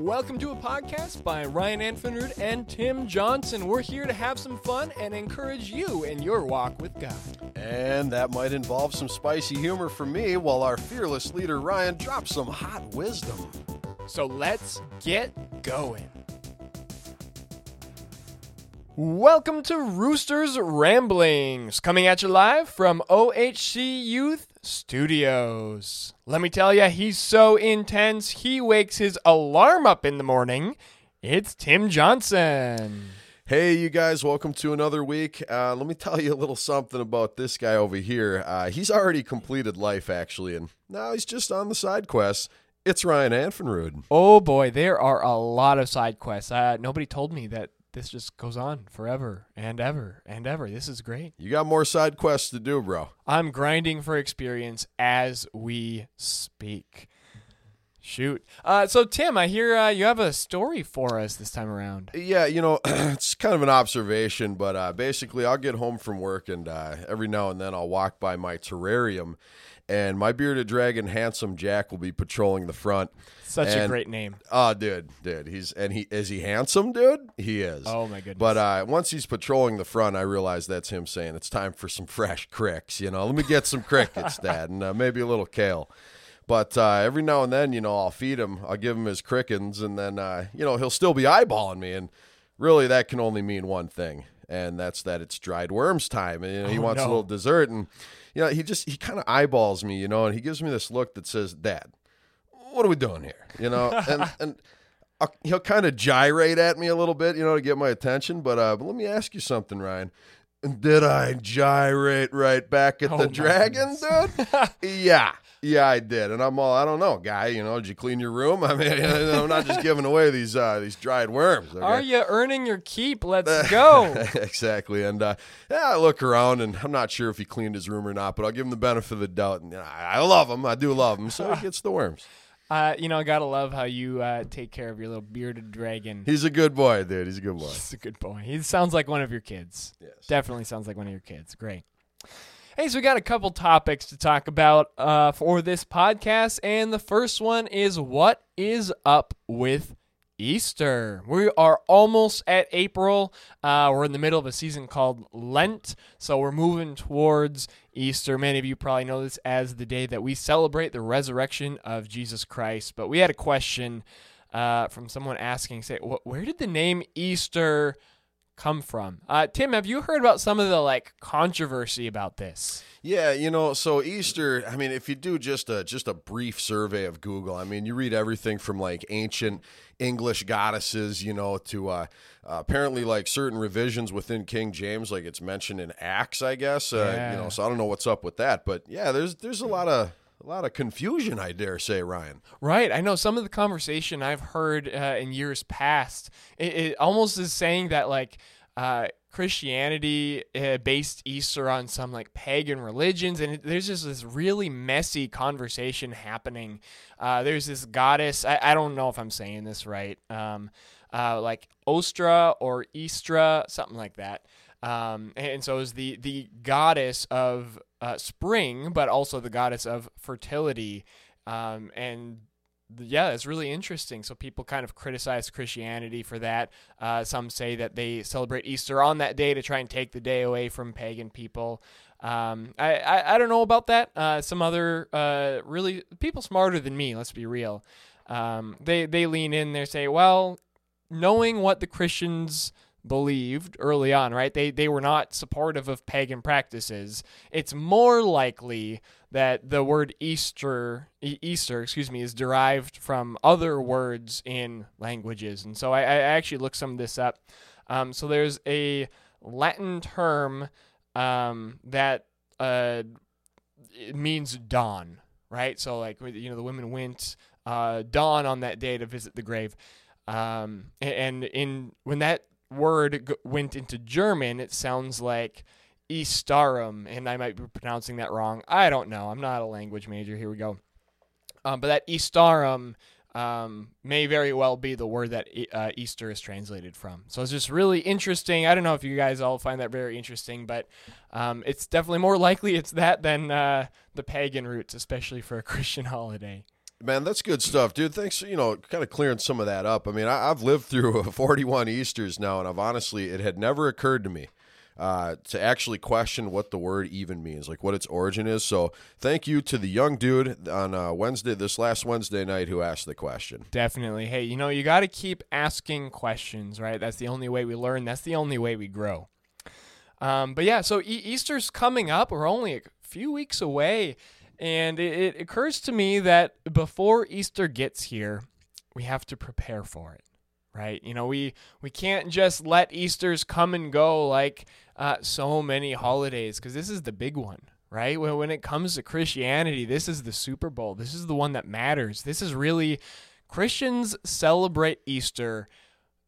Welcome to a podcast by Ryan Anfinrud and Tim Johnson. We're here to have some fun and encourage you in your walk with God. And that might involve some spicy humor from me while our fearless leader Ryan drops some hot wisdom. So let's get going. Welcome to Roosters Ramblings, coming at you live from OHC Youth Studios. Let me tell you, he's so intense, he wakes his alarm up in the morning. It's Tim Johnson. Hey, you guys, welcome to another week. Uh, let me tell you a little something about this guy over here. Uh, he's already completed life, actually, and now he's just on the side quest. It's Ryan Anfinrud. Oh boy, there are a lot of side quests. Uh, nobody told me that this just goes on forever and ever and ever. This is great. You got more side quests to do, bro. I'm grinding for experience as we speak. Shoot. Uh, so, Tim, I hear uh, you have a story for us this time around. Yeah, you know, it's kind of an observation, but uh, basically, I'll get home from work and uh, every now and then I'll walk by my terrarium, and my bearded dragon, Handsome Jack, will be patrolling the front. Such a great name. Oh, dude, dude, he's and he is he handsome, dude? He is. Oh, my goodness. But uh, once he's patrolling the front, I realize that's him saying it's time for some fresh cricks. You know, let me get some crickets, Dad, and uh, maybe a little kale. But uh, every now and then, you know, I'll feed him. I'll give him his crickens, and then uh, you know he'll still be eyeballing me. And really, that can only mean one thing, and that's that it's dried worms time. And you know, he Oh, wants a little dessert, and you know he just he kind of eyeballs me, you know, and he gives me this look that says, "Dad, what are we doing here?" You know, and and I'll, he'll kind of gyrate at me a little bit, you know, to get my attention. But uh, but let me ask you something, Ryan. Did I gyrate right back at Oh, the dragon, goodness. dude? yeah, yeah, I did. And I'm all, I don't know, guy. You know, did you clean your room? I mean, I'm not just giving away these uh, these dried worms. Okay? Are you earning your keep? Let's go. exactly. And uh, yeah, I look around, and I'm not sure if he cleaned his room or not, but I'll give him the benefit of the doubt. And I I love him. I do love him. So he gets the worms. Uh, you know, I gotta love how you uh, take care of your little bearded dragon. He's a good boy, dude. He's a good boy. He's a good boy. He sounds like one of your kids. Yes. Definitely sounds like one of your kids. Great. Hey, so we got a couple topics to talk about uh, for this podcast, and the first one is what is up with Easter. We are almost at April. Uh, we're in the middle of a season called Lent, so we're moving towards Easter. Many of you probably know this as the day that we celebrate the resurrection of Jesus Christ. But we had a question uh, from someone asking, say, where did the name Easter come from? Uh, Tim, have you heard about some of the like controversy about this? Yeah, you know, so Easter, I mean, if you do just a just a brief survey of Google, I mean, you read everything from like ancient English goddesses, you know, to uh, uh, apparently like certain revisions within King James, like it's mentioned in Acts, I guess. Uh, Yeah. You know, so I don't know what's up with that, but yeah, there's there's a lot of a lot of confusion, I dare say, Ryan. Right. I know some of the conversation I've heard uh, in years past. It, it almost is saying that like uh, Christianity uh, based Easter on some like pagan religions, and there's just this really messy conversation happening. Uh, there's this goddess. I, I don't know if I'm saying this right. Um, uh, like Ostra or Istra, something like that. Um, and so is the the goddess of uh, spring, but also the goddess of fertility. Um, and yeah, it's really interesting. So people kind of criticize Christianity for that. Uh, some say that they celebrate Easter on that day to try and take the day away from pagan people. Um, I, I, I don't know about that. Uh, some other uh, really people smarter than me. Let's be real. Um, they they lean in They say, well, knowing what the Christians believed early on, right? They they were not supportive of pagan practices. It's more likely that the word Easter Easter, excuse me, is derived from other words in languages. And so I, I actually looked some of this up. Um, so there's a Latin term um, that uh, means dawn, right? So like you know the women went uh, dawn on that day to visit the grave. Um, and in when that word g- went into German, it sounds like Eastarum, and I might be pronouncing that wrong. I don't know. I'm not a language major. Here we go. Um, but that Eastarum um, may very well be the word that uh, Easter is translated from. So it's just really interesting. I don't know if you guys all find that very interesting, but um, it's definitely more likely it's that than uh, the pagan roots, especially for a Christian holiday. Man, that's good stuff, dude. Thanks, you know, kind of clearing some of that up. I mean, I, I've lived through 41 Easters now, and I've honestly, it had never occurred to me uh, to actually question what the word even means, like what its origin is. So, thank you to the young dude on uh, Wednesday, this last Wednesday night, who asked the question. Definitely. Hey, you know, you got to keep asking questions, right? That's the only way we learn. That's the only way we grow. Um, but yeah, so e- Easter's coming up. We're only a few weeks away. And it, it occurs to me that before Easter gets here, we have to prepare for it, right? You know, we we can't just let Easter's come and go like uh, so many holidays because this is the big one, right? When when it comes to Christianity, this is the Super Bowl. This is the one that matters. This is really Christians celebrate Easter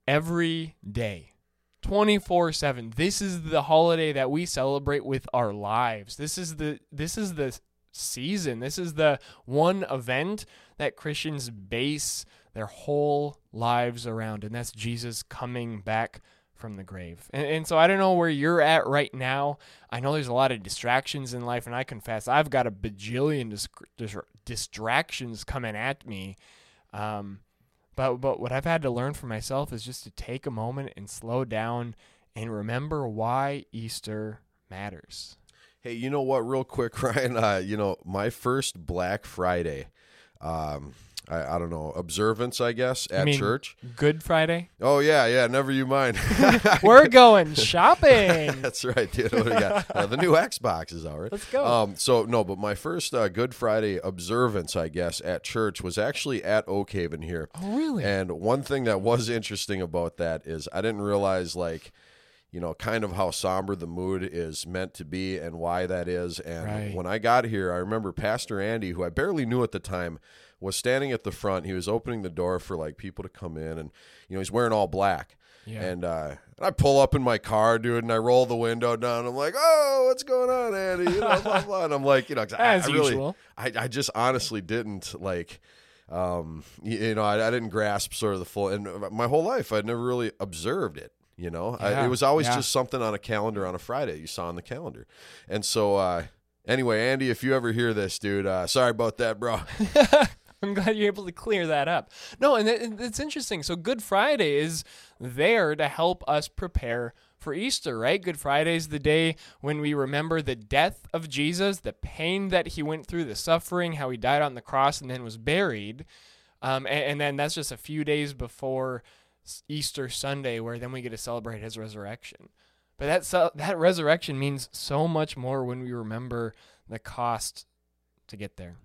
every day. 24 7 this is the holiday that we celebrate with our lives this is the this is the season. This is the one event that Christians base their whole lives around, and that's Jesus coming back from the grave. And, and, so I don't know where you're at right now. I know there's a lot of distractions in life, and I confess I've got a bajillion dis- dis- distractions coming at me. Um, but but what I've had to learn for myself is just to take a moment and slow down and remember why Easter matters. Hey, you know what? Real quick, Ryan. Uh, you know, my first Black Friday, um, I, I don't know observance, I guess, at church. Good Friday. Oh yeah, yeah. Never you mind. We're going shopping. That's right, dude. What do we got? Uh, the new Xbox is out, right? Let's go. Um, so no, but my first uh, Good Friday observance, I guess, at church was actually at Oak Haven here. oh, really? And one thing that was interesting about that is I didn't realize like you know, kind of how somber the mood is meant to be and why that is. And Right. when I got here, I remember Pastor Andy, who I barely knew at the time, was standing at the front. He was opening the door for like people to come in, and you know, he's wearing all black. Yeah. And uh, I pull up in my car, dude, and I roll the window down. I'm like, "Oh, what's going on, Andy?" You know, blah, blah. And I'm like, you know, I, As I really, usual. I, I just honestly didn't like um you, you know I, I didn't grasp sort of the full and my whole life i'd never really observed it you know I, it was always yeah. just something on a calendar on a friday you saw on the calendar and so uh anyway andy if you ever hear this dude uh sorry about that bro I'm glad you're able to clear that up. No, and it, it's interesting. So Good Friday is there to help us prepare for Easter, right? Good Friday is the day when we remember the death of Jesus, the pain that he went through, the suffering, how he died on the cross and then was buried. Um, and, and then that's just a few days before Easter Sunday, where then we get to celebrate his resurrection. But that ce- that resurrection means so much more when we remember the cost to get there.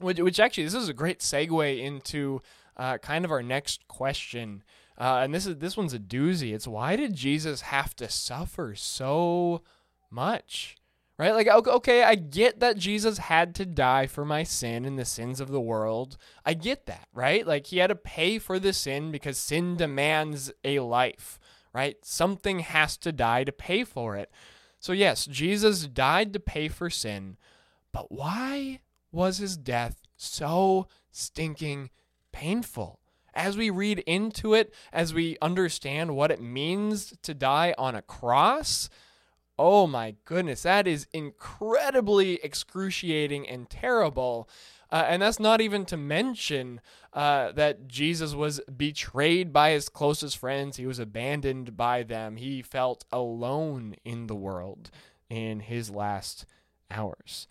Which, which actually, this is a great segue into uh, kind of our next question, uh, and this is this one's a doozy. It's why did Jesus have to suffer so much? Right? Like, okay, I get that Jesus had to die for my sin and the sins of the world. I get that, right? Like, he had to pay for the sin because sin demands a life, right? Something has to die to pay for it. So, yes, Jesus died to pay for sin, but why was his death so stinking painful? As we read into it, as we understand what it means to die on a cross, oh my goodness, that is incredibly excruciating and terrible. Uh, and that's not even to mention uh, that Jesus was betrayed by his closest friends. He was abandoned by them. He felt alone in the world in his last hours.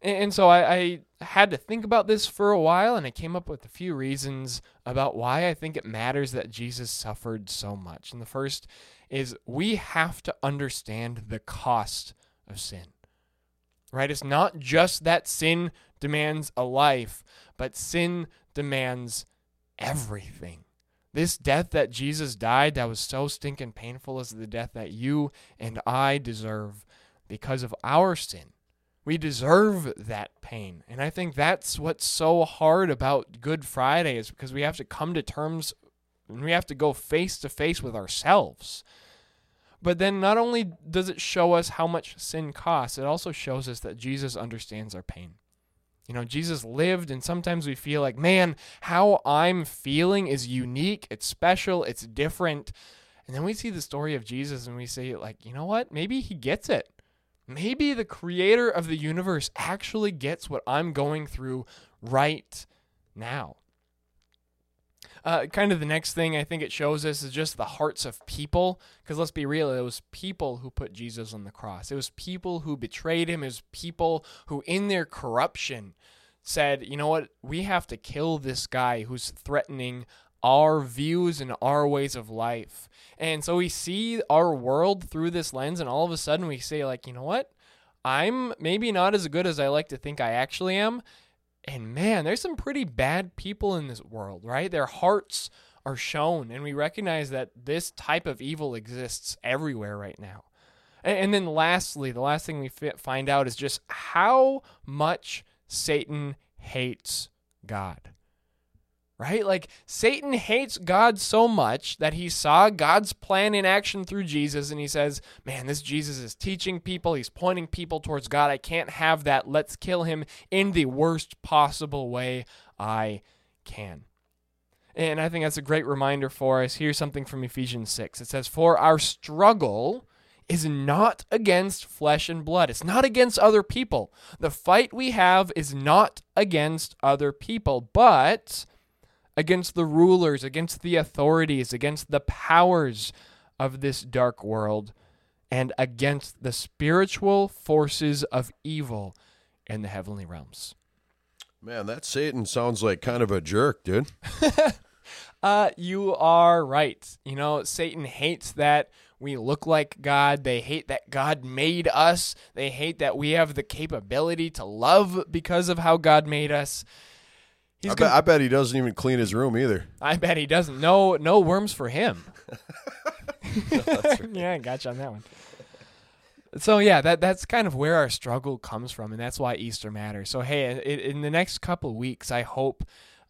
And, and so I, I had to think about this for a while, and I came up with a few reasons about why I think it matters that Jesus suffered so much. And the first is we have to understand the cost of sin. Right? It's not just that sin demands a life, but sin demands everything. This death that Jesus died that was so stinking painful is the death that you and I deserve because of our sin. We deserve that pain. And I think that's what's so hard about Good Friday is because we have to come to terms and we have to go face to face with ourselves. But then not only does it show us how much sin costs, it also shows us that Jesus understands our pain. You know, Jesus lived, and sometimes we feel like, man, how I'm feeling is unique, it's special, it's different. And then we see the story of Jesus and we say, like, you know what? Maybe he gets it. Maybe the creator of the universe actually gets what I'm going through right now. Uh, kind of the next thing I think it shows us is just the hearts of people. Because let's be real, it was people who put Jesus on the cross. It was people who betrayed him. It was people who, in their corruption, said, you know what, we have to kill this guy who's threatening our views and our ways of life. And so we see our world through this lens, and all of a sudden we say, like, you know what? I'm maybe not as good as I like to think I actually am. And man, there's some pretty bad people in this world, right? Their hearts are shown, and we recognize that this type of evil exists everywhere right now. And, then, lastly, the last thing we find out is just how much Satan hates God right? Like Satan hates God so much that he saw God's plan in action through Jesus and he says, Man, this Jesus is teaching people, he's pointing people towards God. I can't have that. Let's kill him in the worst possible way I can. And I think that's a great reminder for us. Here's something from Ephesians 6. It says, For our struggle is not against flesh and blood. It's not against other people. The fight we have is not against other people, but against the rulers, against the authorities, against the powers of this dark world, and against the spiritual forces of evil in the heavenly realms. Man, that Satan sounds like kind of a jerk, dude. uh, you are right. You know, Satan hates that we look like God. They hate that God made us. They hate that we have the capability to love because of how God made us. He's I, gonna, bet, I bet he doesn't even clean his room either. I bet he doesn't. No, no worms for him. no, right. yeah, I got you on that one. So yeah, that that's kind of where our struggle comes from, and that's why Easter matters. So hey, in, in the next couple weeks, I hope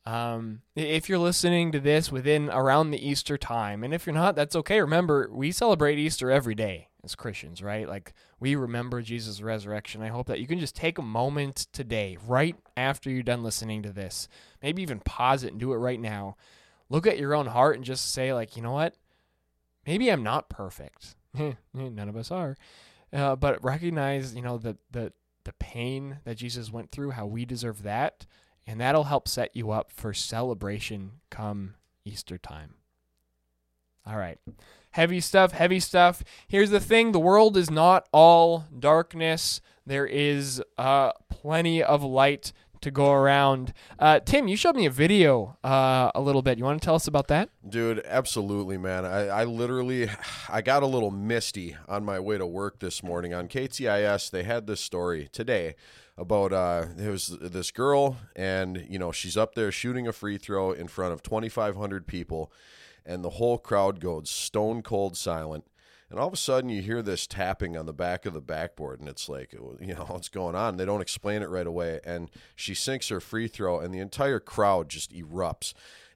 um, if you're listening to this within around the Easter time, and if you're not, that's okay. Remember, we celebrate Easter every day as Christians, right? Like we remember Jesus' resurrection. I hope that you can just take a moment today, right after you're done listening to this, maybe even pause it and do it right now. Look at your own heart and just say, like, you know what? Maybe I'm not perfect. None of us are. Uh, but recognize, you know, the, the, the pain that Jesus went through, how we deserve that and that'll help set you up for celebration come Easter time. All right. Heavy stuff, heavy stuff. Here's the thing the world is not all darkness, there is uh, plenty of light to go around. Uh, Tim, you showed me a video uh, a little bit. You want to tell us about that? Dude, absolutely, man. I, I literally, I got a little misty on my way to work this morning on KTIS. They had this story today about uh, there was this girl, and you know she's up there shooting a free throw in front of 2,500 people, and the whole crowd goes stone cold silent. And all of a sudden, you hear this tapping on the back of the backboard, and it's like, you know, what's going on? They don't explain it right away. And she sinks her free throw, and the entire crowd just erupts.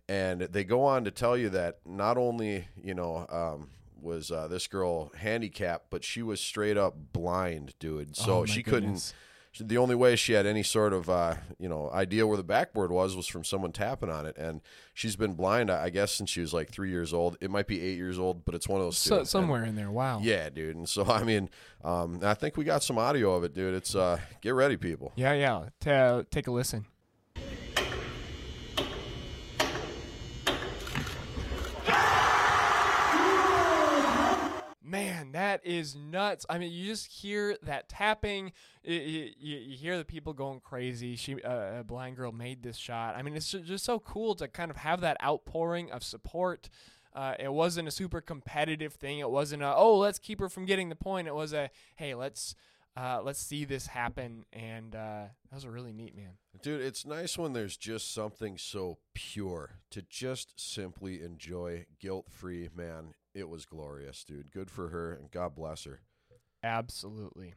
And they go on to tell you that not only, you know, um, was uh, this girl handicapped, but she was straight up blind, dude. So oh she goodness. couldn't the only way she had any sort of uh, you know idea where the backboard was was from someone tapping on it, and she's been blind, I guess, since she was like three years old. It might be eight years old, but it's one of those so, somewhere and, in there. Wow. Yeah, dude. And so I mean, um, I think we got some audio of it, dude. It's uh, get ready, people. Yeah, yeah. T- take a listen. That is nuts. I mean, you just hear that tapping. You, you, you hear the people going crazy. She, uh, a blind girl, made this shot. I mean, it's just so cool to kind of have that outpouring of support. Uh, it wasn't a super competitive thing. It wasn't a oh let's keep her from getting the point. It was a hey let's uh, let's see this happen, and uh, that was a really neat man. Dude, it's nice when there's just something so pure to just simply enjoy guilt free, man it was glorious, dude. Good for her, and God bless her. Absolutely.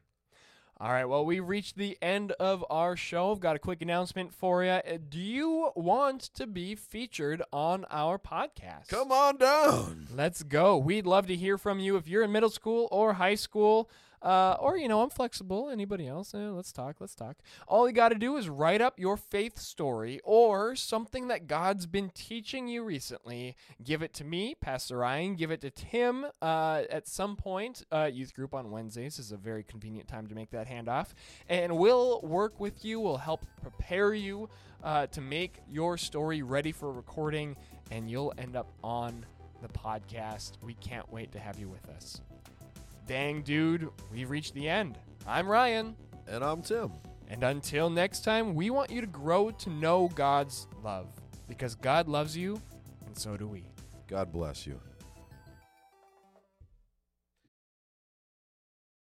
All right, well, we reached the end of our show. I've got a quick announcement for you. Uh, do you want to be featured on our podcast? Come on down. Let's go. We'd love to hear from you if you're in middle school or high school. Uh, or, you know, I'm flexible. Anybody else? Eh, let's talk. Let's talk. All you got to do is write up your faith story or something that God's been teaching you recently. Give it to me, Pastor Ryan. Give it to Tim uh, at some point. Uh, youth group on Wednesdays is a very convenient time to make that handoff. And we'll work with you. We'll help prepare you uh, to make your story ready for recording, and you'll end up on the podcast. We can't wait to have you with us. Dang, dude, we've reached the end. I'm Ryan. And I'm Tim. And until next time, we want you to grow to know God's love because God loves you, and so do we. God bless you.